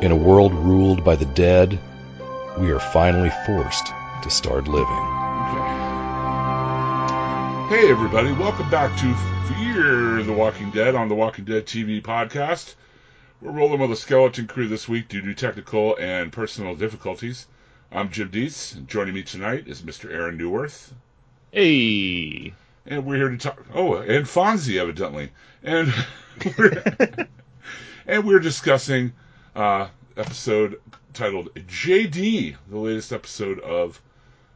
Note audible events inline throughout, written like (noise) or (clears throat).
In a world ruled by the dead, we are finally forced to start living. Hey, everybody, welcome back to Fear the Walking Dead on the Walking Dead TV podcast. We're rolling with a skeleton crew this week due to technical and personal difficulties. I'm Jim Dietz, and joining me tonight is Mr. Aaron Neuwirth. Hey! And we're here to talk. Oh, and Fonzie, evidently. And (laughs) we're, (laughs) and we're discussing uh, episode titled JD, the latest episode of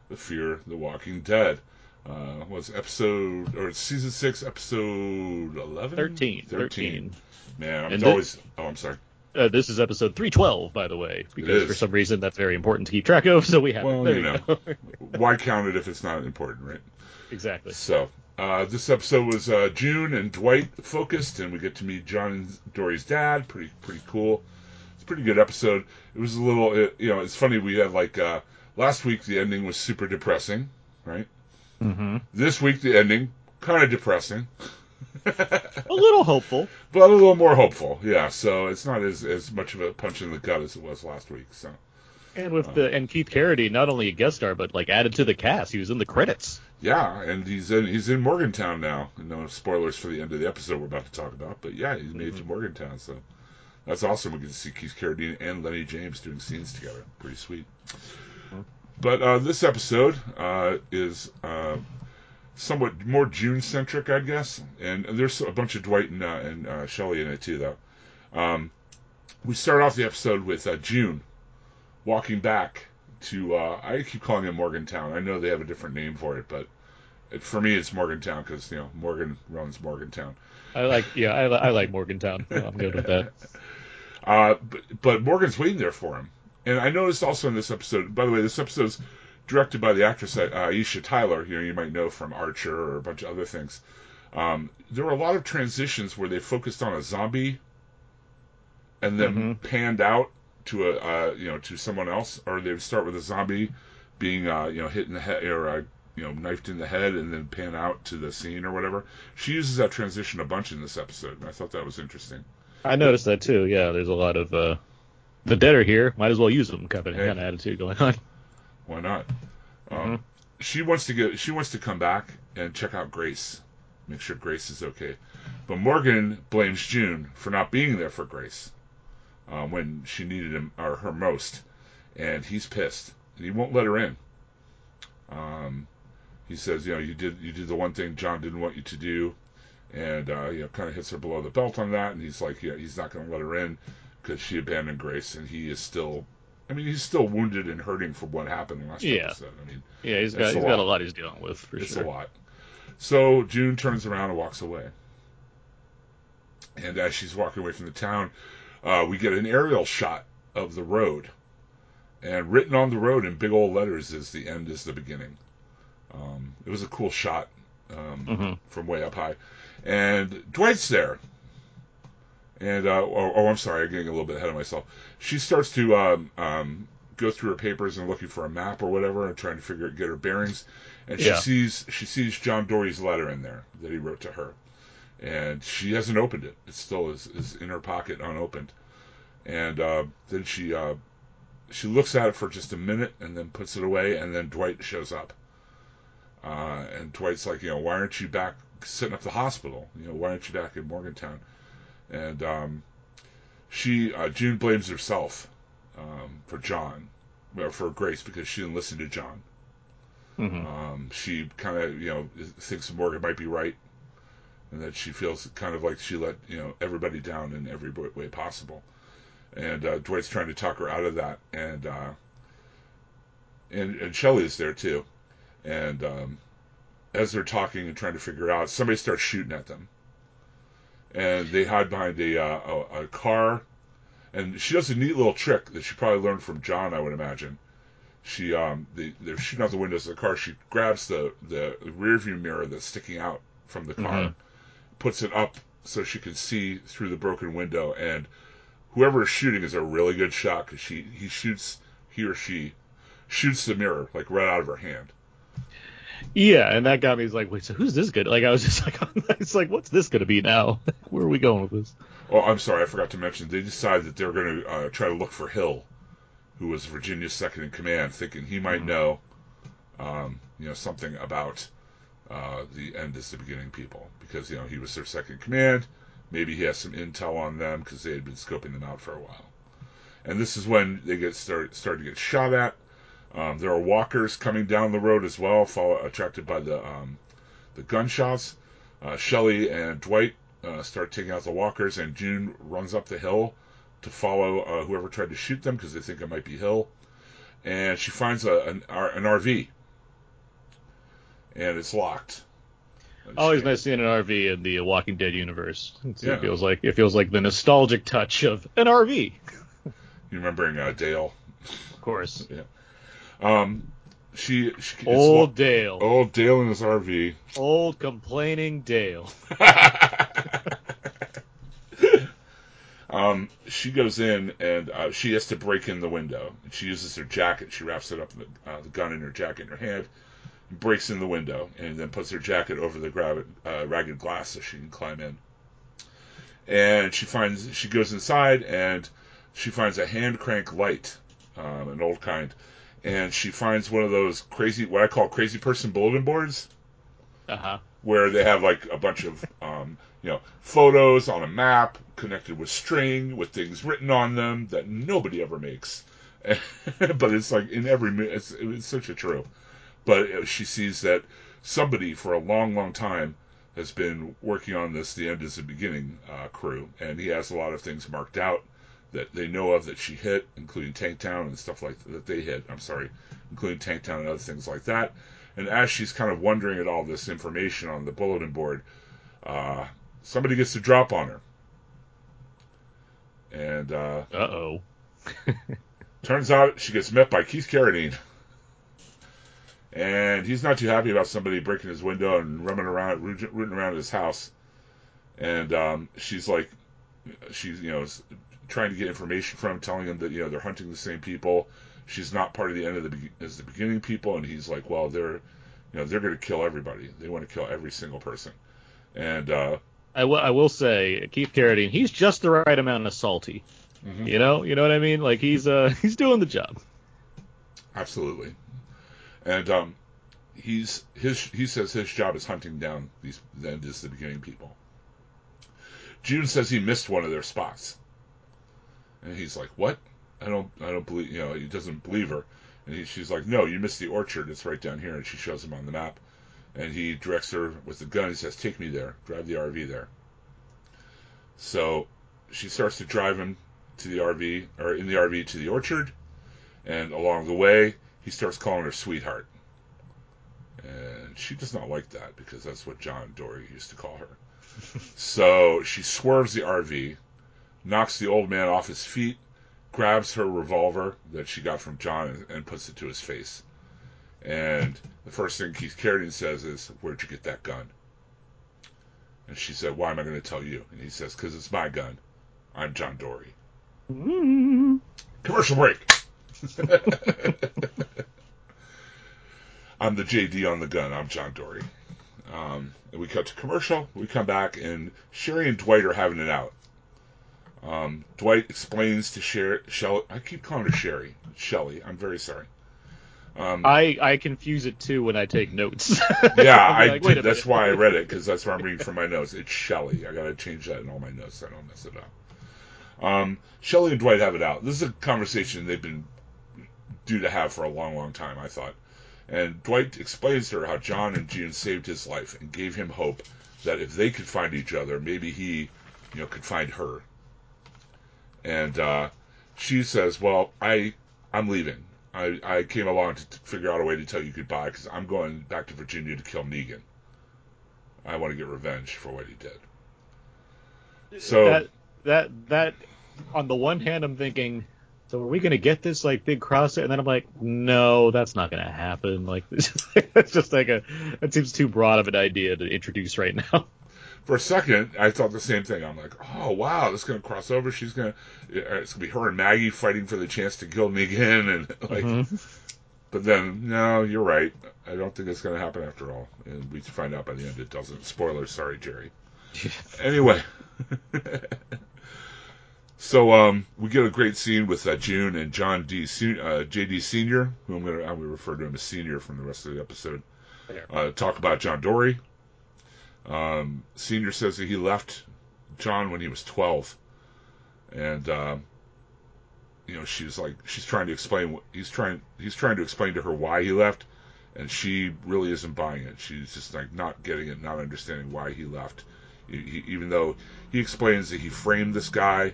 The Fear the Walking Dead. Uh, was episode or season six, episode 11? 13. 13. Man, I'm always. Oh, I'm sorry. Uh, this is episode 312, by the way, because for some reason that's very important to keep track of, so we have Well, you know. (laughs) Why count it if it's not important, right? exactly. So, uh, this episode was uh, June and Dwight focused, and we get to meet John and Dorie's dad. Pretty, pretty cool. It's a pretty good episode. It was a little, it, you know, it's funny. We had like uh, last week the ending was super depressing, right? Mm-hmm. This week the ending kind of depressing, (laughs) A little hopeful. but a little more hopeful. Yeah, so it's not as as much of a punch in the gut as it was last week. So. And with the and Keith Carradine, not only a guest star, but like added to the cast. He was in the credits. Yeah, and he's in he's in Morgantown now. No spoilers for the end of the episode we're about to talk about, but yeah, he's made it to Morgantown, so that's awesome. We get to see Keith Carradine and Lenny James doing scenes together. Pretty sweet. But uh, this episode uh, is uh, somewhat more June centric, I guess, and there's a bunch of Dwight and, uh, and uh, Shelley in it too, though. Um, we start off the episode with uh, June walking back to uh, I keep calling it Morgantown. I know they have a different name for it, but it, for me it's Morgantown because you know Morgan runs Morgantown. I like, yeah, I, I like Morgantown. I'm good with that. (laughs) Uh, but, but Morgan's waiting there for him, and I noticed also in this episode. By the way, this episode's directed by the actress uh, Aisha Tyler. You know, you might know from Archer or a bunch of other things. Um, there were a lot of transitions where they focused on a zombie, and then panned out to a uh, you know to someone else, or they would start with a zombie being uh, you know hit in the head or uh, you know knifed in the head, and then pan out to the scene or whatever. She uses that transition a bunch in this episode, and I thought that was interesting. I noticed that too. Yeah, there's a lot of uh, the dead are here. Might as well use them. Kind of, Hey. kind of attitude going on. Why not? Um, she wants to get. She wants to come back and check out Grace, make sure Grace is okay. But Morgan blames June for not being there for Grace uh, when she needed him or her most, and he's pissed. And he won't let her in. Um, he says, you know, you did you did the one thing John didn't want you to do, and uh, you know, kind of hits her below the belt on that. And he's like, yeah, he's not going to let her in because she abandoned Grace, and he is still. I mean, he's still wounded and hurting from what happened last Yeah. episode. I mean, Yeah, he's got a he's got a lot. lot he's dealing with for it's sure. a lot. So June turns around and walks away. And as she's walking away from the town, uh, we get an aerial shot of the road. And written on the road in big old letters is the end is the beginning. Um, it was a cool shot um, Mhm. from way up high. And Dwight's there. And, uh, oh, oh, I'm sorry, I'm getting a little bit ahead of myself. She starts to um, um, go through her papers and looking for a map or whatever and trying to figure out get her bearings. And she Yeah. sees she sees John Dorie's letter in there that he wrote to her, and she hasn't opened it. It still is, is in her pocket unopened. And uh, then she uh, she looks at it for just a minute and then puts it away. And then Dwight shows up. Uh, and Dwight's like, you know, why aren't you back setting up the hospital? You know, why aren't you back in Morgantown? And um, she uh, June blames herself um, for John, or for Grace because she didn't listen to John. Mhm. Um, she kind of, you know, thinks Morgan might be right, and that she feels kind of like she let, you know, everybody down in every way possible. And uh, Dwight's trying to talk her out of that, and uh, and and is there too. And um, as they're talking and trying to figure out, somebody starts shooting at them, and they hide behind a uh, a, a car, and she does a neat little trick that she probably learned from John, I would imagine. She um they, they're shooting out the windows of the car. She grabs the the rear view mirror that's sticking out from the car, Mhm. puts it up so she can see through the broken window, and whoever is shooting is a really good shot because she he shoots he or she shoots the mirror like right out of her hand. Yeah, and that got me like, wait, so who's this good? Like I was just (laughs) like, it's like, what's this gonna be now? (laughs) Where are we going with this? Oh, I'm sorry, I forgot to mention. They decide that they're going to uh, try to look for Hill, who was Virginia's second in command, thinking he might know, um, you know, something about uh, the end is the beginning people, because you know he was their second in command. Maybe he has some intel on them because they had been scoping them out for a while. And this is when they get start start to get shot at. Um, there are walkers coming down the road as well, follow, attracted by the um, the gunshots. Uh, Shelley and Dwight uh, start taking out the walkers, and June runs up the hill to follow uh, whoever tried to shoot them because they think it might be Hill. And she finds a, an, an RV, and it's locked. Always nice seeing an RV in the Walking Dead universe. Yeah. It feels like it feels like the nostalgic touch of an RV. You remembering uh, Dale? Of course, (laughs) Um, she, she old lo- Dale, old Dale in his RV. old complaining Dale. (laughs) um, she goes in and uh, she has to break in the window. She uses her jacket. She wraps it up in the, uh, the gun in her jacket in her hand, breaks in the window, and then puts her jacket over the gra- uh, ragged glass so she can climb in. And she finds she goes inside and she finds a hand crank light, um, an old kind, and she finds one of those crazy what I call crazy person bulletin boards Uh huh. where they have like a bunch of um, you know photos on a map connected with string with things written on them that nobody ever makes (laughs) but it's like in every it's, it's such a true but uh, she sees that somebody for a long long time has been working on this the end is the beginning uh, crew and he has a lot of things marked out that they know of that she hit including tanktown and stuff like that they hit i'm sorry including tanktown and other things like that and as she's kind of wondering at all this information on the bulletin board, uh, somebody gets the drop on her. And uh, Uh oh. (laughs) turns out she gets met by Keith Carradine. And he's not too happy about somebody breaking his window and running around, rooting around his house. And um, she's like, she's you know trying to get information from him, telling him that you know they're hunting the same people. She's not part of the end of the be- as the beginning people, and he's like, well, they're you know they're going to kill everybody. They want to kill every single person. And uh, I, w- I will say Keith Carradine, he's just the right amount of salty. Mhm. You know, you know what I mean? Like he's uh (laughs) he's doing the job. Absolutely. And um, he's his he says his job is hunting down these the end is the beginning people. June says he missed one of their spots. And he's like, "What? I don't I don't believe, you know, he doesn't believe her." And he, she's like, "No, you missed the orchard. It's right down here." And she shows him on the map. And he directs her with the gun. He says, "Take me there. Drive the RV there." So she starts to drive him to the RV or in the RV to the orchard. And along the way, he starts calling her sweetheart. And she does not like that because that's what John Dorie used to call her. So she swerves the RV, knocks the old man off his feet, grabs her revolver that she got from John and, puts it to his face. And the first thing Keith Carradine says is, Where'd you get that gun? And she said, Why am I going to tell you? And he says, Because it's my gun. I'm John Dorie. Commercial break. (laughs) I'm the JD on the gun. I'm John Dorie. Um, and we cut to commercial. We come back, and Sherry and Dwight are having it out. Um, Dwight explains to Sherry. I keep calling her Sherry. Shelley. I'm very sorry. Um, I I confuse it too when I take notes. (laughs) yeah, I like, did. That's why I read it because that's what I'm reading from my notes. It's Shelley. I got to change that in all my notes so I don't mess it up. Um, Shelley and Dwight have it out. This is a conversation they've been due to have for a long, long time. I thought. And Dwight explains to her how John and June saved his life and gave him hope that if they could find each other, maybe he, you know, could find her. And uh, she says, "Well, I, I'm leaving. I, I came along to t- figure out a way to tell you goodbye because I'm going back to Virginia to kill Negan. I want to get revenge for what he did." So that that that on the one hand, I'm thinking, so are we going to get this like big cross? And then I'm like, no, that's not going to happen. (laughs) Like, it's just like a, that seems too broad of an idea to introduce right now. (laughs) For a second, I thought the same thing. I'm like, oh wow, this is gonna cross over. She's gonna, it's gonna be her and Maggie fighting for the chance to kill Negan, and (laughs) like, Mm-hmm. but then no, you're right. I don't think it's gonna happen after all, and we find out by the end it doesn't. Spoilers, sorry, Jerry. Anyway, so um, we get a great scene with uh, June and John D. Se- uh, J.D. Senior, who I'm gonna I'm gonna refer to him as Senior from the rest of the episode. Uh, talk about John Dorie. Um, Senior says that he left John when he was 12, and uh, you know she's like she's trying to explain what he's trying he's trying to explain to her why he left, and she really isn't buying it. She's just like not getting it, not understanding why he left. He, he, even though he explains that he framed this guy,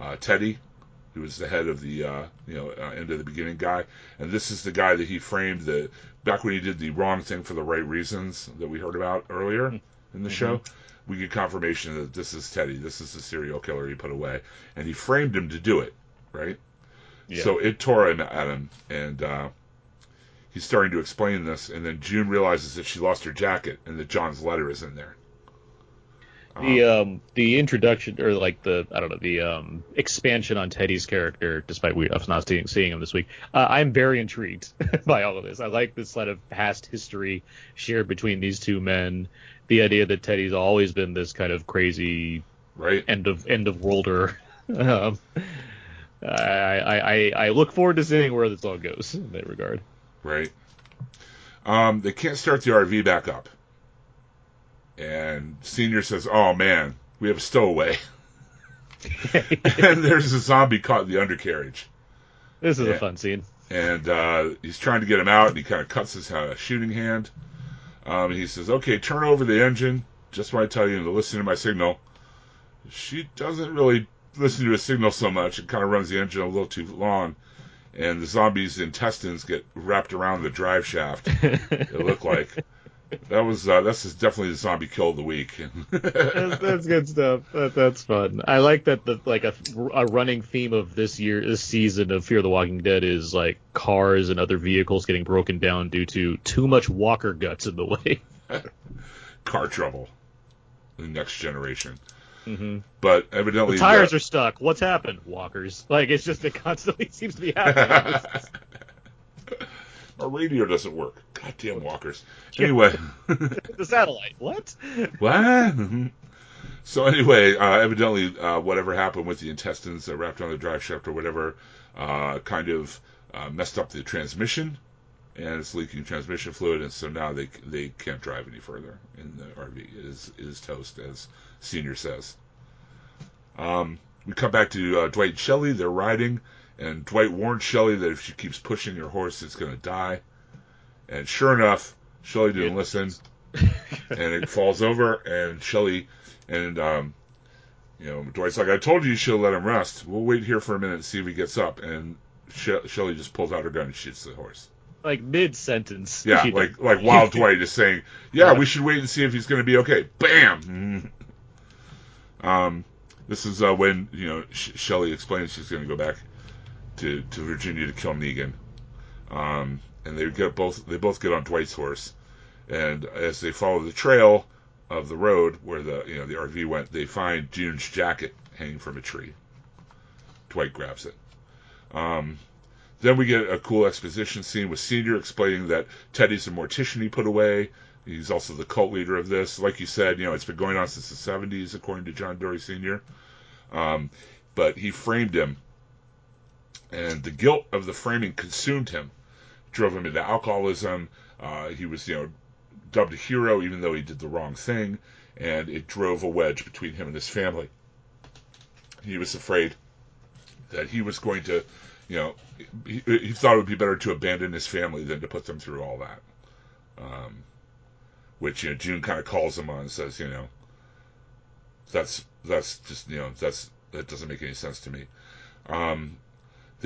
uh, Teddy, who was the head of the uh, you know uh, end of the beginning guy, and this is the guy that he framed the back when he did the wrong thing for the right reasons that we heard about earlier in the show. We get confirmation that this is Teddy, this is the serial killer he put away, and he framed him to do it, right? Yeah. So it tore him at him, and uh, he's starting to explain this, and then June realizes that she lost her jacket and that John's letter is in there. The um the introduction or like the I don't know the um expansion on Teddy's character, despite we us not seeing seeing him this week, uh, I'm very intrigued (laughs) by all of this. I like this sort of past history shared between these two men. The idea that Teddy's always been this kind of crazy right? end of end of worlder. (laughs) um, I, I I I look forward to seeing where this all goes in that regard. Right. Um, they can't start the RV back up. And Senior says, Oh man, we have a stowaway. (laughs) and there's a zombie caught in the undercarriage. This is Yeah. a fun scene. And uh, he's trying to get him out, and he kind of cuts his uh, shooting hand. Um, and he says, Okay, turn over the engine. Just when I tell you to listen to my signal. She doesn't really listen to his signal so much. It kind of runs the engine a little too long. And the zombie's intestines get wrapped around the drive shaft. it looked like. (laughs) That was uh, that's just definitely the zombie kill of the week. that's, that's good stuff. That, that's fun. I like that the like a, a running theme of this year, this season of Fear the Walking Dead is like cars and other vehicles getting broken down due to too much walker guts in the (laughs) way. Car trouble. The next generation. Mhm. But evidently The tires are stuck. What's happened? Walkers. Like it's just it constantly (laughs) seems to be happening. (laughs) Our radio doesn't work. Goddamn walkers. Anyway, (laughs) the satellite. What? what? (laughs) So anyway, uh, evidently, uh, whatever happened with the intestines that wrapped on the drive shaft or whatever, uh, kind of uh, messed up the transmission, and it's leaking transmission fluid, and so now they they can't drive any further in the RV. It is is toast, as Senior says. Um, we come back to uh, Dwight and Shelley. They're riding, and Dwight warns Shelley that if she keeps pushing her horse, it's going to die. And sure enough, Shelley didn't Yeah. listen, (laughs) and it falls over. And Shelley and um, you know Dwight's like, "I told you you should let him rest. We'll wait here for a minute and see if he gets up." And she- Shelley just pulls out her gun and shoots the horse. Like mid sentence. Yeah, (laughs) like like while (laughs) Dwight is saying, "Yeah, we should wait and see if he's going to be okay." Bam. Um, this is uh, when you know Sh- Shelley explains she's going to go back to to Virginia to kill Negan. Um, and they get both they both get on Dwight's horse, and as they follow the trail of the road where the you know the RV went, they find June's jacket hanging from a tree. Dwight grabs it. Um, then we get a cool exposition scene with Senior explaining that Teddy's a mortician he put away. He's also the cult leader of this. Like you said, you know, it's been going on since the 70s, according to John Dorie Sr. Um, but he framed him, and the guilt of the framing consumed him, drove him into alcoholism. Uh, he was, you know, dubbed a hero even though he did the wrong thing, and it drove a wedge between him and his family. He was afraid that he was going to, you know, he, he thought it would be better to abandon his family than to put them through all that. Um, which you know, June kind of calls him on and says, you know, that's that's just you know that's that doesn't make any sense to me. Um,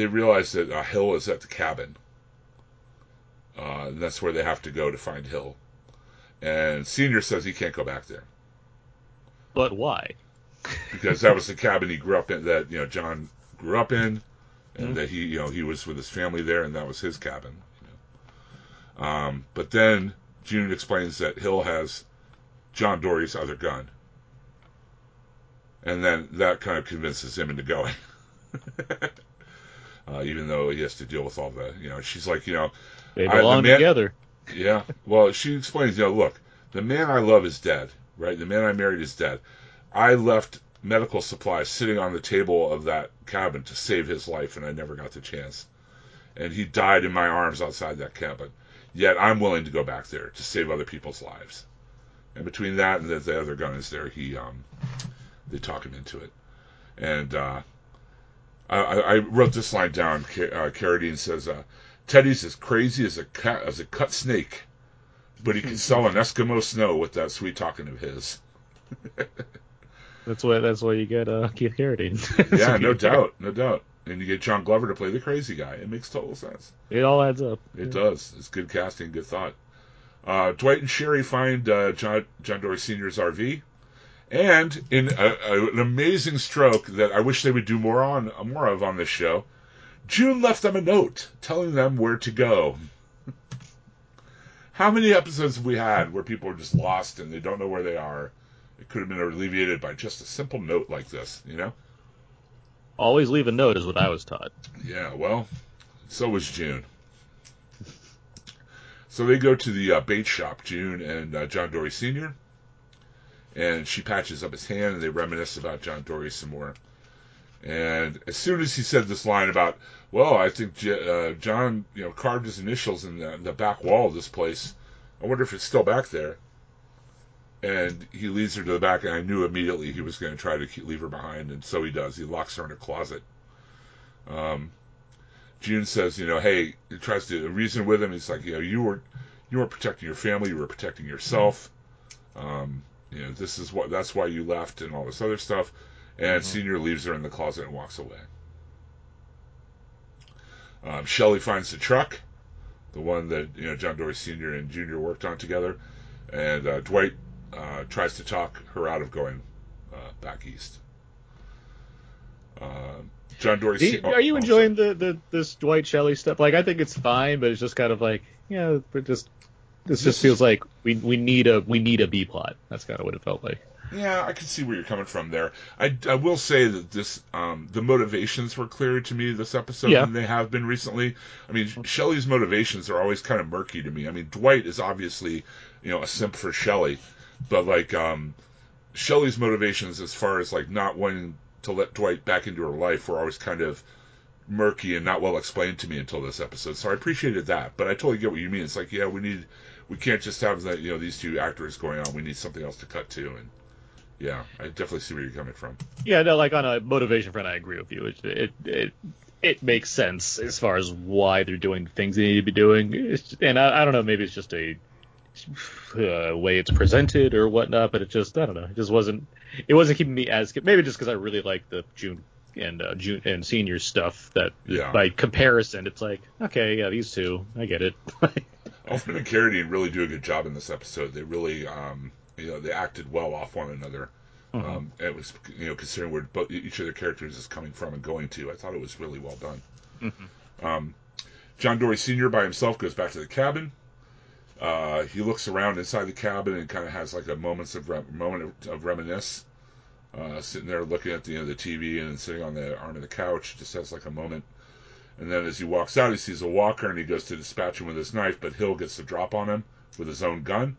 they realize that uh, Hill is at the cabin, uh, and that's where they have to go to find Hill. And Senior says he can't go back there. But why? because that was the cabin he grew up in. That you know John grew up in, and Mhm. that he you know he was with his family there, and that was his cabin. You know. Um, but then June explains that Hill has John Dorie's other gun, and then that kind of convinces him into going. (laughs) uh, even though he has to deal with all the, you know, she's like, you know, They I- the belong man- together. yeah. Well, she explains, you know, look, the man I love is dead, right? The man I married is dead. I left medical supplies sitting on the table of that cabin to save his life, and I never got the chance. And he died in my arms outside that cabin. Yet I'm willing to go back there to save other people's lives. And between that and the, the other gun is there, he um, they talk him into it. And uh, I, I I wrote this line down. Uh, Carradine says, uh, "Teddy's as crazy as a cat as a cut snake, but he can (laughs) sell an Eskimo snow with that sweet talking of his." (laughs) That's why. That's why you get uh, Keith Carradine. (laughs) Yeah, no doubt, no doubt. And you get John Glover to play the crazy guy. It makes total sense. It all adds up. It does. It's good casting, good thought. Uh, Dwight and Sherry find uh, John, John Dorie Sr.'s RV, and in a, a, an amazing stroke that I wish they would do more on more of on this show, June left them a note telling them where to go. How many episodes have we had where people are just lost and they don't know where they are? It could have been alleviated by just a simple note like this, you know? Always leave a note is what I was taught. Yeah, well, so was June. So they go to the uh, bait shop, June and uh, John Dorie Sr., and she patches up his hand, and they reminisce about John Dorie some more. And as soon as he said this line about, well, I think J- uh, John, you know, carved his initials in the, the back wall of this place. I wonder if it's still back there. And he leads her to the back, and I knew immediately he was going to try to keep, leave her behind, and so he does. He locks her in a closet. Um, June says, you know, hey, he tries to reason with him. He's like, you know, you were you weren't protecting your family, you were protecting yourself. Um, you know, this is what that's why you left and all this other stuff. And Senior leaves her in the closet and walks away. Um, Shelley finds the truck, the one that you know John Dorie Senior and Junior worked on together, and uh, Dwight uh, tries to talk her out of going uh, back east. Um John Dorie. Do you- oh, are you oh, enjoying the, the this Dwight Shelley stuff? Like, I think it's fine, but it's just kind of like, yeah, but just this just feels like we we need a we need a B plot. That's kind of what it felt like. Yeah, I can see where you're coming from there. I, I will say that this um, the motivations were clearer to me this episode Yeah. than they have been recently. I mean, Shelley's motivations are always kind of murky to me. I mean, Dwight is obviously you know a simp for Shelley, but like um, Shelley's motivations as far as like not wanting to let Dwight back into her life were always kind of murky and not well explained to me until this episode. So I appreciated that, but I totally get what you mean. It's like yeah, we need we can't just have that you know these two actors going on. We need something else to cut to and. Yeah, I definitely see where you're coming from. Yeah, no, like on a motivation front, I agree with you. It it it, it makes sense as far as why they're doing the things they need to be doing. It's, and I, I don't know, maybe it's just a uh, way it's presented or whatnot, but it just I don't know, it just wasn't it wasn't keeping me as maybe just because I really like the June and uh, June and senior stuff that Yeah. by comparison, it's like okay, yeah, these two, I get it. (laughs) Elfman and Carradine really do a good job in this episode. They really, um, you know, they acted well off one another. Um, it was, you know, considering where both, each of their characters is coming from and going to. I thought it was really well done. Um, John Dorie Sr. by himself goes back to the cabin. Uh, he looks around inside the cabin and kind of has like a moments of re- moment of, of reminisce. Uh, sitting there looking at the, you know, the TV and sitting on the arm of the couch, just has like a moment. And then as he walks out, he sees a walker and he goes to dispatch him with his knife, but Hill gets the drop on him with his own gun.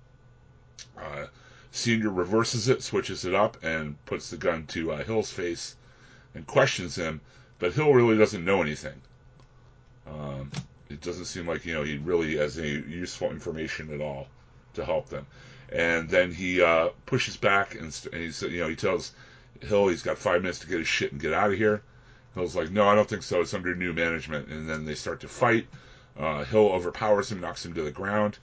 Uh, Senior reverses it, switches it up, and puts the gun to uh, Hill's face and questions him, but Hill really doesn't know anything. Um, it doesn't seem like you know he really has any useful information at all to help them. And then he uh, pushes back and, st- and he's you know he tells Hill he's got five minutes to get his shit and get out of here. Hill's like, no, I don't think so. It's under new management. And then they start to fight. Uh, Hill overpowers him, knocks him to the ground.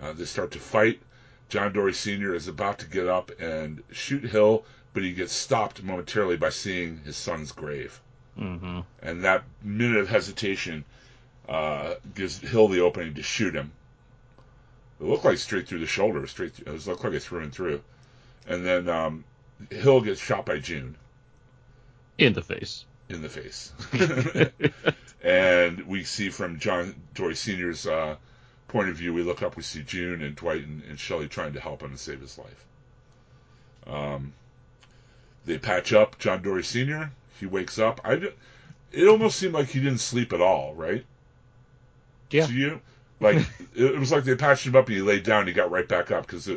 Uh, they start to fight. John Dorie Sr. is about to get up and shoot Hill, but he gets stopped momentarily by seeing his son's grave. mm-hmm. And that minute of hesitation uh, gives Hill the opening to shoot him. It looked like straight through the shoulder, straight. Through, it looked like it through and through. And then um, Hill gets shot by June In the face. in the face. (laughs) and we see from John Dorie Sr.'s uh, point of view, we look up, we see June and Dwight and, and Shelley trying to help him and save his life. Um, they patch up John Dorie Sr. He wakes up. I, it almost seemed like he didn't sleep at all, right? Yeah. To you? Like, (laughs) it, was like they patched him up and he laid down and he got right back up. Because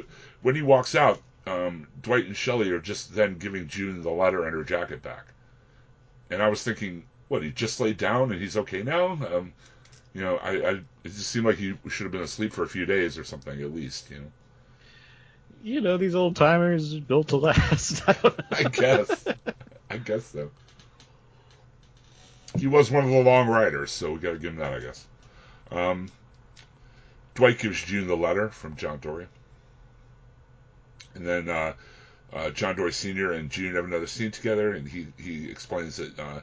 when he walks out, um, Dwight and Shelley are just then giving June the letter and her jacket back. And I was thinking, what, he just laid down and he's okay now? Um, you know, I, I it just seemed like he should have been asleep for a few days or something at least, you know. You know, these old timers built to last. (laughs) I. I guess. I guess so. He was one of the long riders, so we got to give him that, I guess. Um, Dwight gives June the letter from John Dorie. And then uh, uh, John Dorie Sr. and June have another scene together, and he, he explains that uh,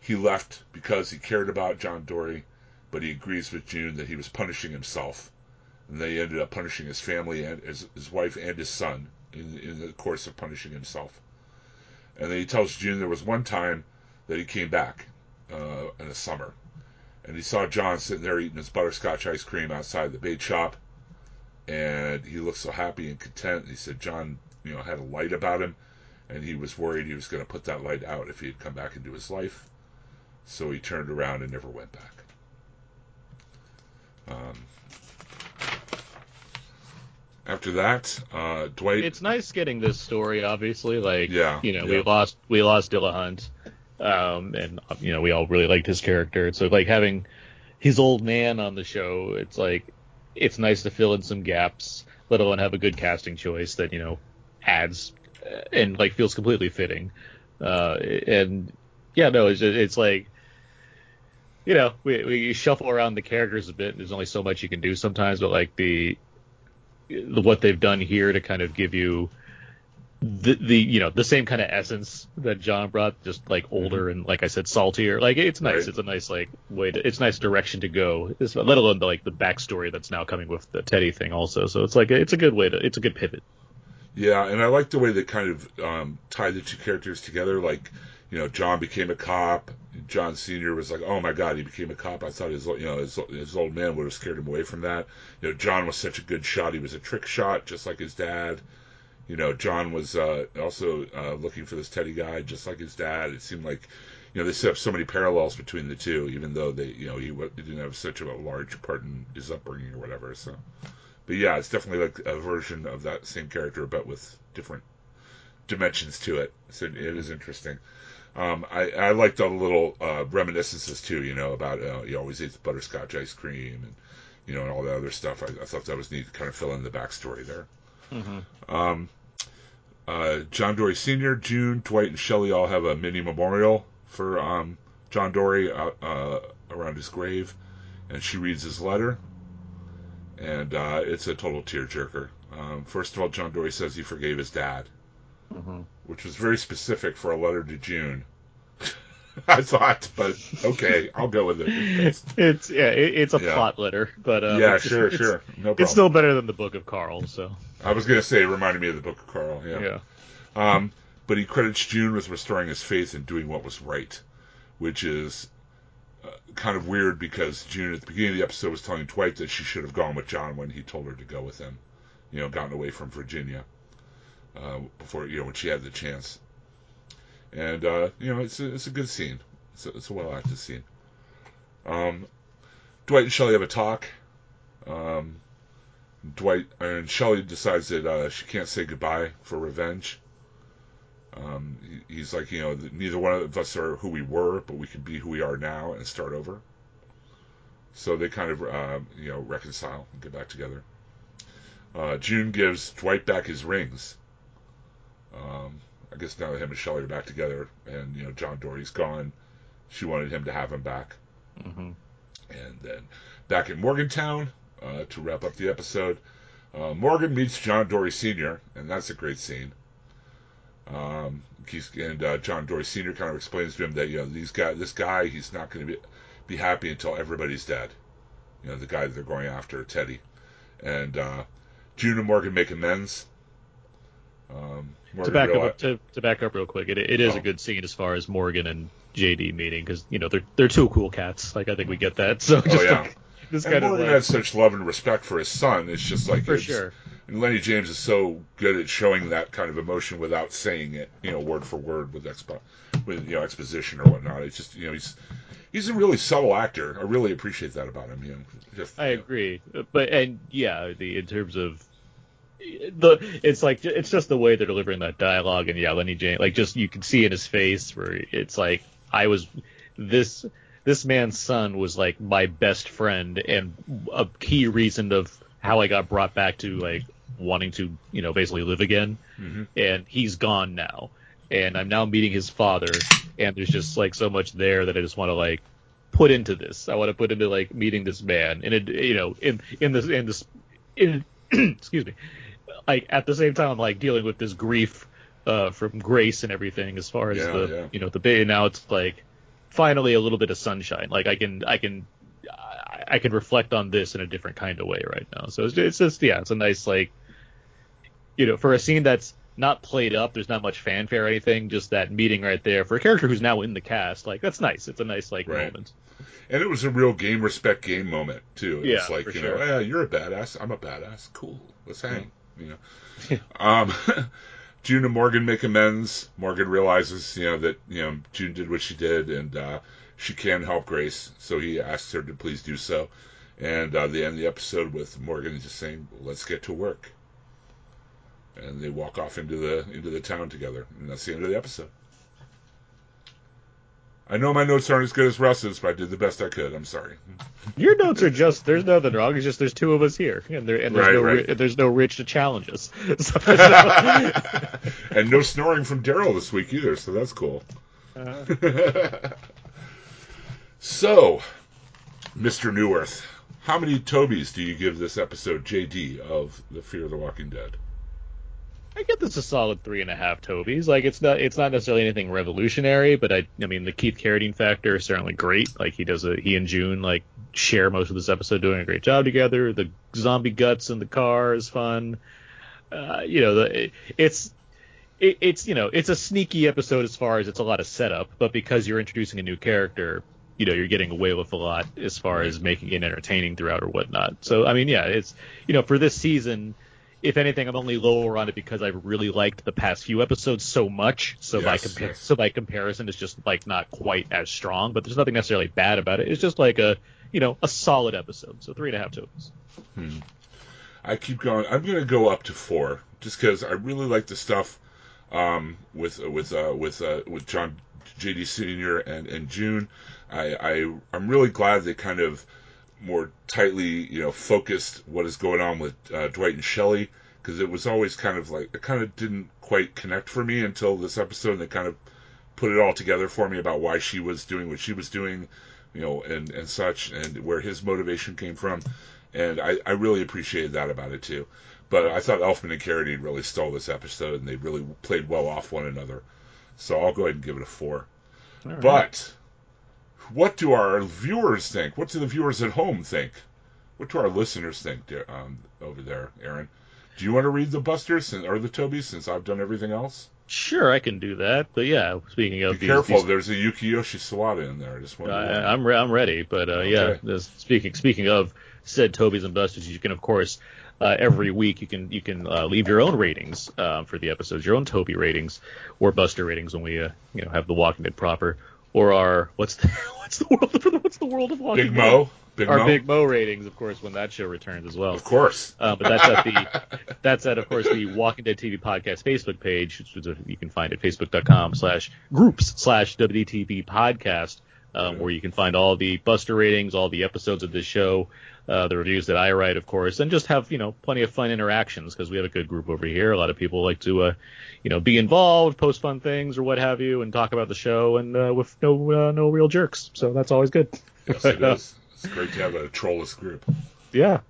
he left because he cared about John Dorie, but he agrees with June that he was punishing himself. And they ended up punishing his family and his, his wife and his son in, in the course of punishing himself. And then he tells June there was one time that he came back uh, in the summer, and he saw John sitting there eating his butterscotch ice cream outside the bait shop, and he looked so happy and content. He said John, you know, had a light about him, and he was worried he was going to put that light out if he had come back into his life. So he turned around and never went back. Um, after that, uh, Dwight. it's nice getting this story. Obviously, like Yeah, you know, yeah. we lost we lost Dillahunt, um, and you know we all really liked his character. So like having his old man on the show, it's like it's nice to fill in some gaps, let alone have a good casting choice that you know adds uh, and like feels completely fitting. Uh, and yeah, no, it's it's like. You know, we, we shuffle around the characters a bit. There's only so much you can do sometimes, but like the, the what they've done here to kind of give you the the you know the same kind of essence that John brought, just like older and like I said, saltier. Like it's nice. Right. It's a nice like way to. It's nice direction to go. It's, let alone the like the backstory that's now coming with the Teddy thing also. So it's like it's a good way to. It's a good pivot. Yeah, and I like the way they kind of um, tie the two characters together. Like, you know, John became a cop. John Senior was like, "Oh my God, he became a cop." I thought his, you know, his, his old man would have scared him away from that. You know, John was such a good shot. He was a trick shot, just like his dad. You know, John was uh, also uh, looking for this Teddy guy, just like his dad. It seemed like, you know, they set up so many parallels between the two, even though they, you know, he, he didn't have such a large part in his upbringing or whatever. So, but yeah, it's definitely like a version of that same character, but with different dimensions to it. So it is interesting. Um, I, I liked all the little uh, reminiscences too, you know, about uh, he always eats butterscotch ice cream and you know and all the other stuff. I, I thought that was neat to kind of fill in the backstory there. Um, uh, John Dorie Sr., June, Dwight, and Shelley all have a mini memorial for um, John Dorie uh, uh, around his grave, and she reads his letter, and uh, it's a total tearjerker. Um, first of all, John Dorie says he forgave his dad, which was very specific for a letter to June. (laughs) I thought, but okay, I'll go with it. It's- It's yeah, it, it's a Yeah. plot letter, but um, yeah, it's- sure, it's, sure, no problem. It's still better than the Book of Carl. So I was gonna say it reminded me of the Book of Carl. Yeah. yeah. Um, but he credits June with restoring his faith and doing what was right, which is uh, kind of weird because June at the beginning of the episode was telling Dwight that she should have gone with John when he told her to go with him, you know, gotten away from Virginia uh, before you know when she had the chance. And uh, you know, it's a, it's a good scene. It's a, it's a well acted scene. Um, Dwight and Shelley have a talk. Um, Dwight and Shelley decides that uh, she can't say goodbye for revenge. Um, he- he's like, you know, neither one of us are who we were, but we can be who we are now and start over. So they kind of, uh, you know, reconcile and get back together. Uh, June gives Dwight back his rings. Um, I guess now that him and Shelley are back together, and you know John Dorie's gone, she wanted him to have him back. hmm And then back in Morgantown, uh, to wrap up the episode, uh, Morgan meets John Dorie Sr., and that's a great scene. Um, he's, and uh, John Dorie Sr. kind of explains to him that you know these guy, this guy, he's not going to be be happy until everybody's dead. You know the guy that they're going after, Teddy, and uh, June and Morgan make amends. Um, to back up to, to back up real quick, it, it is Oh. a good scene as far as Morgan and JD meeting because you know they're they're two cool cats. Like I think we get that. (laughs) So just Oh yeah. like, this And kind of Morgan like, has such love and respect for his son. It's just like for it's, sure. And Lenny James is so good at showing that kind of emotion without saying it, you know, word for word with expo- with you know exposition or whatnot. It's just you know he's he's a really subtle actor. I really appreciate that about him. You know, just, I agree, but and yeah, the in terms of the it's like it's just the way they're delivering that dialogue and yeah, Lenny James like just you can see in his face where it's like I was this this man's son was like my best friend and a key reason of how I got brought back to like wanting to you know basically live again. Mhm. and he's gone now. And I'm now meeting his father. And there's just like so much there that I just want to like put into this. I want to put into like meeting this man. And it, you know in in this in this in (clears throat) excuse me like at the same time I'm like dealing with this grief uh from Grace and everything as far as Yeah, the yeah. you know the bay now it's like finally a little bit of sunshine like I can I can I, I can reflect on this in a different kind of way right now so it's, it's just yeah it's a nice like you know for a scene that's not played up there's not much fanfare or anything just that meeting right there for a character who's now in the cast like that's nice it's a nice like Right. moment And it was a real game respect game moment too. It Yeah, was like you sure. know, yeah, you're a badass. I'm a badass. Cool. Let's hang. You know. um, (laughs) June and Morgan make amends. Morgan realizes you know that you know June did what she did and uh, she can help Grace, so he asks her to please do so. And uh, they end the episode with Morgan just saying, "Let's get to work." And they walk off into the into the town together, and that's the end of the episode. I know my notes aren't as good as Russ's, but I did the best I could. I'm sorry. Your notes are just there's nothing wrong. It's just there's two of us here, and there and there's Right, no right. Ri- there's no Rich to challenge us. (laughs) So no- (laughs) and no snoring from Daryl this week either, so that's cool. Uh-huh. (laughs) so, Mr. Neuwirth, how many Tobys do you give this episode, JD, of The Fear of the Walking Dead? I get this a solid three and a half Tobies. Like it's not it's not necessarily anything revolutionary, but I I mean the Keith Carradine factor is certainly great. Like he does a he and June like share most of this episode doing a great job together. The zombie guts in the car is fun. Uh, you know the it, it's it, it's you know it's a sneaky episode as far as it's a lot of setup, but because you're introducing a new character, you know you're getting away with a lot as far as making it entertaining throughout or whatnot. So I mean yeah, it's you know for this season if anything, I'm only lower on it because I really liked the past few episodes so much. So by compa- yes. so by comparison, it's just like not quite as strong. But there's nothing necessarily bad about it. It's just like a you know a solid episode. So three and a half tokens. I keep going. I'm going to go up to four, just because I really like the stuff um, with with uh, with uh, with John JD Senior and and June. I, I I'm really glad they kind of more tightly you know focused what is going on with uh, Dwight and Shelley because it was always kind of like it kind of didn't quite connect for me until this episode. And they kind of put it all together for me about why she was doing what she was doing, you know, and and such, and where his motivation came from, and I I really appreciated that about it too. But I thought Elfman and Carradine really stole this episode, and they really played well off one another. So I'll go ahead and give it a four. But what do our viewers think? What do the viewers at home think? What do our listeners think um, over there, Aaron? Do you want to read the Busters or the Toby since I've done everything else? Sure, I can do that. But yeah, speaking of Be these, careful. these- There's a Yukiyoshi Sawada in there. I just want to I, I'm re- I'm ready, but uh, yeah. This, speaking speaking of said Toby's and Busters, you can of course uh, every week you can you can uh, leave your own ratings uh, for the episodes, your own Toby ratings or Buster ratings when we uh, you know have the Walking Dead proper or our what's the (laughs) what's the world of, (laughs) what's the world of Walking Big Dead? Mo. Big Our Mo. Big Mo ratings, of course, when that show returns as well. Of course. Uh, but that's at the (laughs) that's at of course the Walking Dead TV podcast Facebook page, which is a, you can find at facebook.com slash groups slash WDTV podcast, um, where you can find all the Buster ratings, all the episodes of this show, uh, the reviews that I write, of course, and just have you know plenty of fun interactions because we have a good group over here. A lot of people like to uh, you know be involved, post fun things or what have you, and talk about the show, and uh, with no uh, no real jerks. So that's always good. Yes, it (laughs) is. It's great to have a trollless group. Yeah.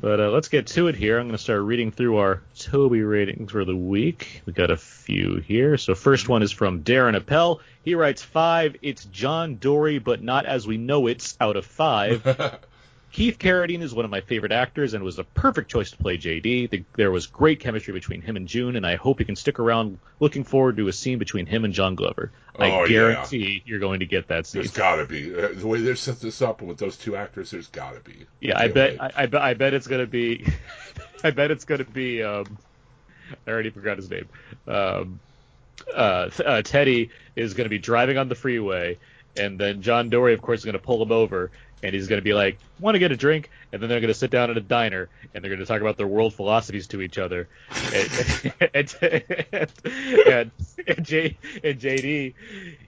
But uh, let's get to it here. I'm going to start reading through our Toby ratings for the week. We got a few here. So first one is from Darren Appel. He writes five. It's John Dorie, but not as we know it's out of five. (laughs) Keith Carradine is one of my favorite actors and was a perfect choice to play JD. The, there was great chemistry between him and June, and I hope he can stick around. Looking forward to a scene between him and John Glover. Oh, I yeah. guarantee you're going to get that scene. There's got to be uh, the way they set this up with those two actors. There's got to be. Yeah, I bet. I, I bet. I bet it's gonna be. (laughs) I bet it's gonna be. Um, I already forgot his name. Um, uh, uh, Teddy is gonna be driving on the freeway, and then John Dorie, of course, is gonna pull him over, and he's gonna be like, "Want to get a drink?" And then they're gonna sit down at a diner, and they're gonna talk about their world philosophies to each other. And (laughs) and, and, and, J, and JD,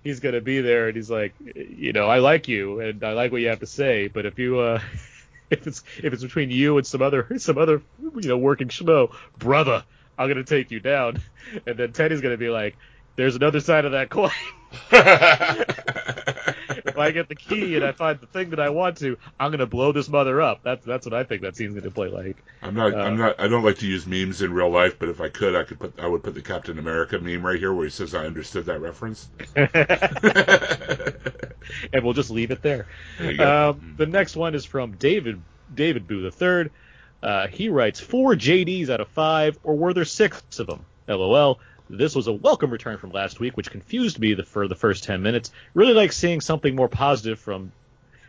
he's gonna be there, and he's like, you know, I like you, and I like what you have to say, but if you uh (laughs) if it's if it's between you and some other (laughs) some other you know working schmo, brother, I'm gonna take you down. And then Teddy's gonna be like, "There's another side of that (laughs) coin. (laughs) if I get the key and I find the thing that I want to, I'm gonna blow this mother up." That's that's what I think that scene's gonna play like. I'm not. Uh, I'm not. I don't like to use memes in real life, but if I could, I could put. I would put the Captain America meme right here where he says, "I understood that reference." (laughs) and we'll just leave it there. There. Um, the next one is from David David Boo the third. Uh, he writes four JDs out of five, or were there six of them? LOL. This was a welcome return from last week, which confused me the, for the first ten minutes. Really like seeing something more positive from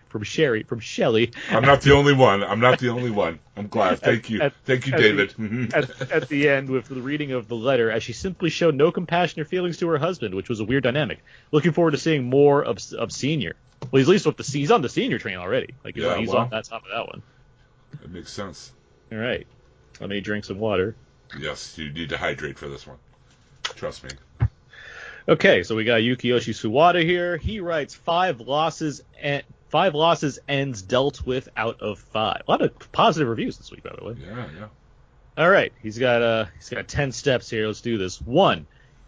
from Sherry from Shelley. I'm not the only one. I'm not the only one. I'm glad. Thank you. At- Thank you, at David. the- mm-hmm. at, at the end with the reading of the letter, as she simply showed no compassion or feelings to her husband, which was a weird dynamic. Looking forward to seeing more of of Senior. Well, he's at least with the he's on the Senior train already. Like he's, Yeah, he's well. on that top of that one. That makes sense. All right, let me drink some water. Yes, you need to hydrate for this one. Trust me. Okay, so we got Yukiyoshi Suwada here. He writes five losses and five losses ends dealt with out of five. A lot of positive reviews this week, by the way. Yeah, yeah. All right, he's got uh he's got ten steps here. Let's do this. One,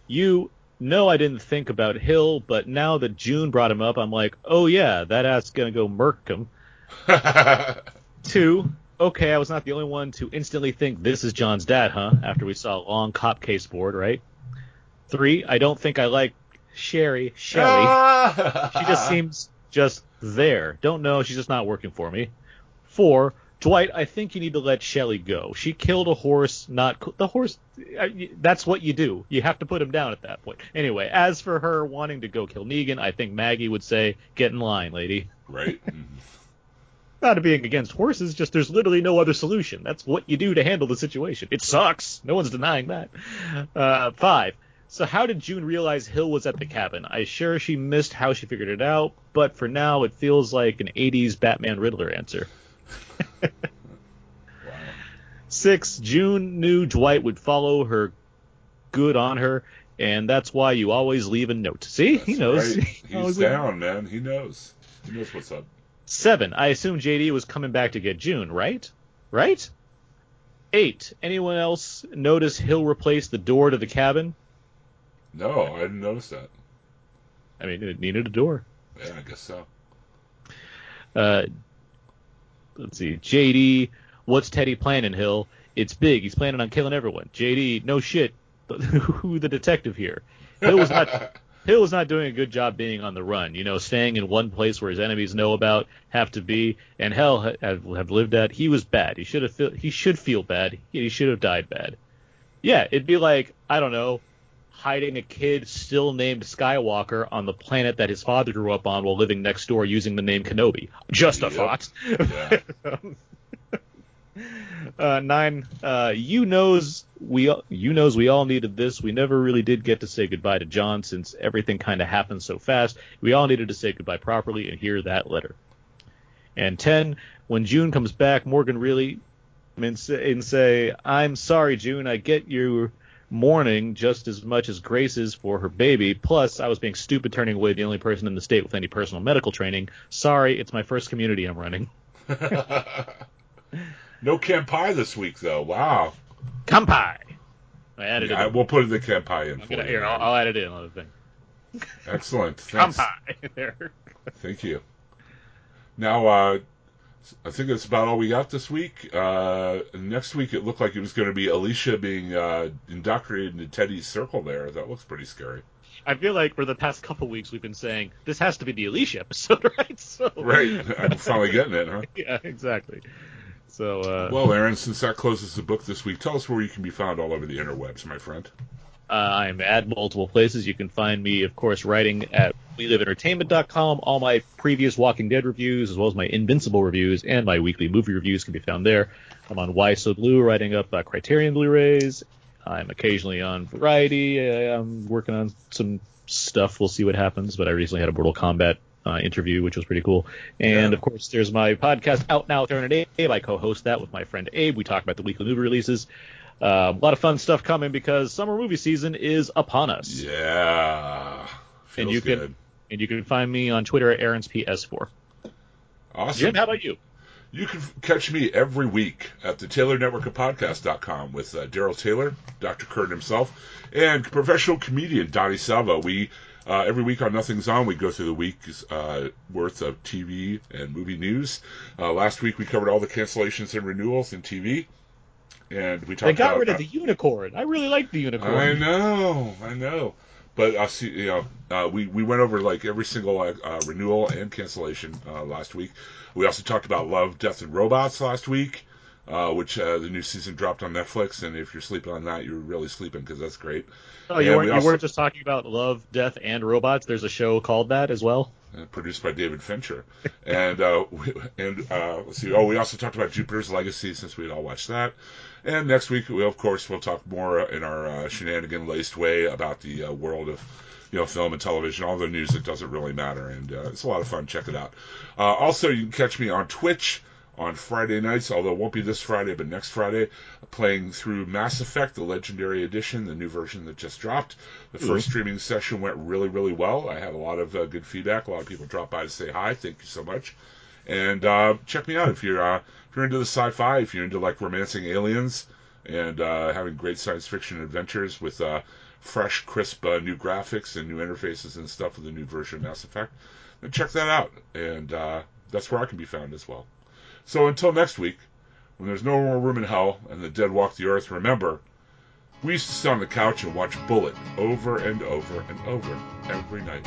you know I didn't think about Hill, but now that June brought him up, I'm like, oh yeah, that ass gonna go murk him. (laughs) Two, okay, I was not the only one to instantly think this is John's dad, huh? After we saw a long cop case board, right? Three, I don't think I like Sherry. Shelly. She just seems just there. Don't know. She's just not working for me. Four, Dwight, I think you need to let Shelly go. She killed a horse, not the horse. uh, That's what you do. You have to put him down at that point. Anyway, as for her wanting to go kill Negan, I think Maggie would say, "Get in line, lady." right. (laughs) Mhm. Not being against horses, just there's literally no other solution. That's what you do to handle the situation. It sucks. No one's denying that. Uh, five. So how did June realize Hill was at the cabin? I sure she missed how she figured it out, but for now it feels like an 80s Batman Riddler answer. Wow. (laughs) Six. June knew Dwight would follow her. Good on her, and that's why you always leave a note. See, he knows. right. (laughs) He's down, man. He knows. He knows what's up. Seven. I assume JD was coming back to get June, right? Right? Eight. Anyone else notice Hill replaced the door to the cabin? No, I didn't notice that. I mean, it needed a door. Yeah, I guess so. Uh, let's see. JD, what's Teddy planning, Hill? It's big. He's planning on killing everyone. JD, no shit. (laughs) Who the detective here? Hill was not. (laughs) Hill is not doing a good job being on the run. You know, staying in one place where his enemies know about, have to be, and hell have, have lived at. He was bad. He should have feel, he should feel bad. He should have died bad. Yeah, it'd be like I don't know, hiding a kid still named Skywalker on the planet that his father grew up on while living next door using the name Kenobi. Just a Yep. thought. Yeah. (laughs) uh, nine. Uh, you knows we all- you knows we all needed this. We never really did get to say goodbye to John since everything kind of happened so fast. We all needed to say goodbye properly and hear that letter. And ten. When June comes back, Morgan really and say, and say, "I'm sorry, June. I get your mourning just as much as Grace is for her baby. Plus, I was being stupid turning away the only person in the state with any personal medical training. Sorry, it's my first community I'm running." (laughs) no Kampai this week, though. Wow. Kampai. I added Yeah, I, it. In. we'll put the Kampai in I'm for gonna, you. here, I'll, I'll add it in. Another thing. Excellent. (laughs) Thanks. Kampai. (laughs) there. Thank you. Now, uh, I think that's about all we got this week. Uh, next week, it looked like it was going to be Alicia being uh, indoctrinated into Teddy's circle there. That looks pretty scary. I feel like for the past couple weeks we've been saying this has to be the Alicia episode, (laughs) right? So (laughs) Right. I'm finally getting it, huh? (laughs) yeah, exactly. So uh, Well, Aaron, since that closes the book this week, tell us where you can be found all over the interwebs, my friend. Uh, I'm at multiple places. You can find me, of course, writing at WeLiveEntertainment.com. All my previous Walking Dead reviews, as well as my Invincible reviews and my weekly movie reviews, can be found there. I'm on Why So Blue, writing up uh, Criterion Blu-rays. I'm occasionally on Variety. Uh, I'm working on some stuff. We'll see what happens. But I recently had a Mortal Kombat uh, interview, which was pretty cool. And Yeah. of course, there's my podcast out now with Aaron and Abe. I co-host that with my friend Abe. We talk about the weekly movie releases. Um, a lot of fun stuff coming because summer movie season is upon us. Yeah. Feels and you good. can and you can find me on Twitter at Aaron's PS4. Awesome. Jim, how about you? You can f- catch me every week at the Taylor Network of Podcast.com with uh, Daryl Taylor, Dr. Kurt himself, and professional comedian Donnie Salvo. We uh, every week on Nothing's On, we go through the week's uh, worth of TV and movie news. Uh, last week we covered all the cancellations and renewals in TV, and we talked They got about rid of the unicorn. I really like the unicorn. I know, I know. But I see, you know, uh, we we went over like every single uh, renewal and cancellation uh, last week. We also talked about Love, Death, and Robots last week, uh, which uh, the new season dropped on Netflix. And if you're sleeping on that, you're really sleeping because that's great. Oh, you weren't, we you weren't just talking about love, death, and robots. There's a show called that as well. Uh, produced by David Fincher. and uh, we, and uh, let's see. Oh, we also talked about Jupiter's Legacy since we all watched that. And next week, we of course we'll talk more in our uh, shenanigan laced way about the uh, world of you know film and television, all the news that doesn't really matter, and uh, it's a lot of fun. Check it out. Uh, also, you can catch me on Twitch. On Friday nights, although it won't be this Friday, but next Friday, playing through Mass Effect, the Legendary Edition, the new version that just dropped. The first streaming session went really, really well. I had a lot of uh, good feedback. A lot of people dropped by to say hi. Thank you so much. And uh, check me out if you're uh, if you're into the sci-fi, if you're into like romancing aliens and uh, having great science fiction adventures with uh, fresh, crisp uh, new graphics and new interfaces and stuff with the new version of Mass Effect, then check that out. And uh, that's where I can be found as well. So until next week, when there's no more room in hell and the dead walk the earth, remember, we used to sit on the couch and watch Bullet over and over and over every night.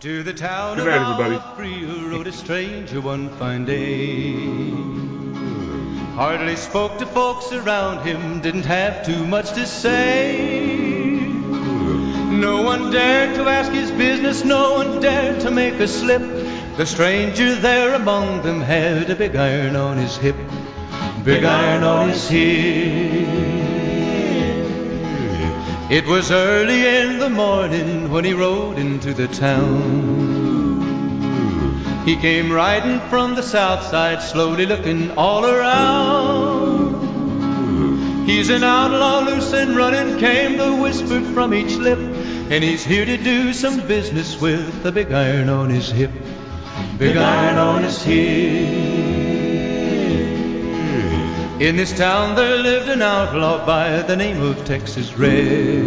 To the town Good night, of everybody. Rode a stranger one fine day. Hardly spoke to folks around him, didn't have too much to say. No one dared to ask his business, no one dared to make a slip. The stranger there among them had a big iron on his hip, big iron on his hip. It was early in the morning when he rode into the town. He came riding from the south side, slowly looking all around. He's an outlaw, loose and running, came the whisper from each lip. And he's here to do some business with the big iron on his hip. Big iron on his hip. In this town there lived an outlaw by the name of Texas Red.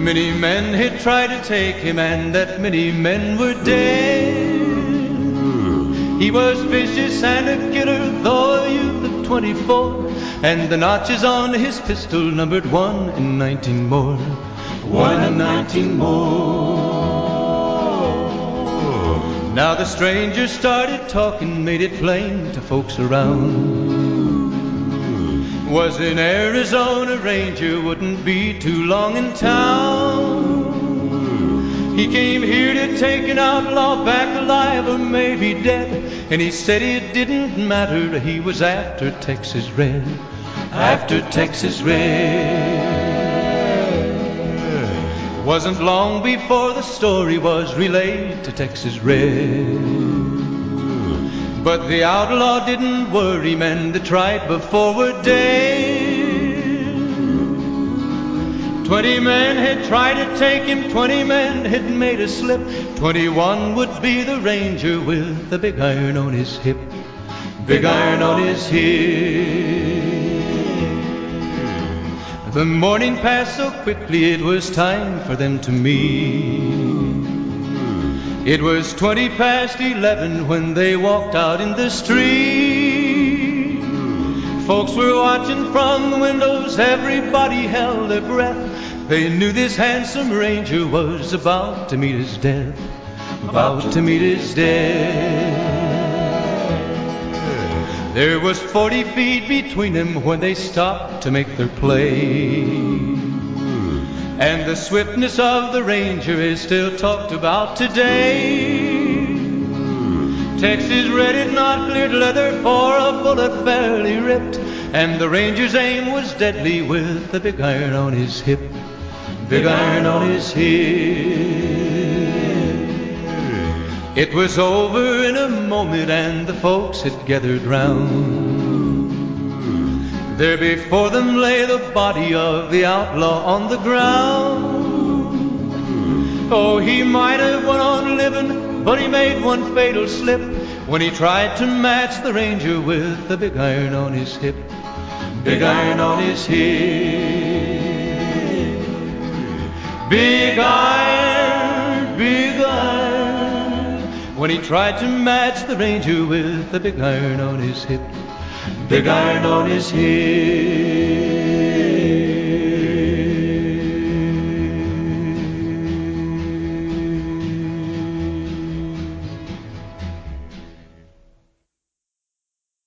Many men had tried to take him, and that many men were dead. He was vicious and a killer, though a youth of 24, and the notches on his pistol numbered one and 19 more. One and 19 more. Now the stranger started talking, made it plain to folks around. Was an Arizona Ranger, wouldn't be too long in town. He came here to take an outlaw back alive or maybe dead. And he said it didn't matter, he was after Texas Red. After Texas Red. Wasn't long before the story was relayed to Texas Red. But the outlaw didn't worry, men that tried before were dead. Twenty men had tried to take him, twenty men had made a slip. Twenty-one would be the ranger with the big iron on his hip. Big iron on his hip. The morning passed so quickly, it was time for them to meet. It was twenty past eleven when they walked out in the street. Folks were watching from the windows, everybody held their breath. They knew this handsome ranger was about to meet his death, about to meet his death. There was 40 feet between them when they stopped to make their play. And the swiftness of the ranger is still talked about today. Texas red is not cleared leather for a bullet fairly ripped. And the ranger's aim was deadly with the big iron on his hip. Big iron on his hip. It was over in a moment and the folks had gathered round. There before them lay the body of the outlaw on the ground. Oh, he might have went on living, but he made one fatal slip when he tried to match the ranger with the big iron on his hip. Big iron on his hip. Big iron, When he tried to match the ranger with the big iron on his hip. Big iron on his hip.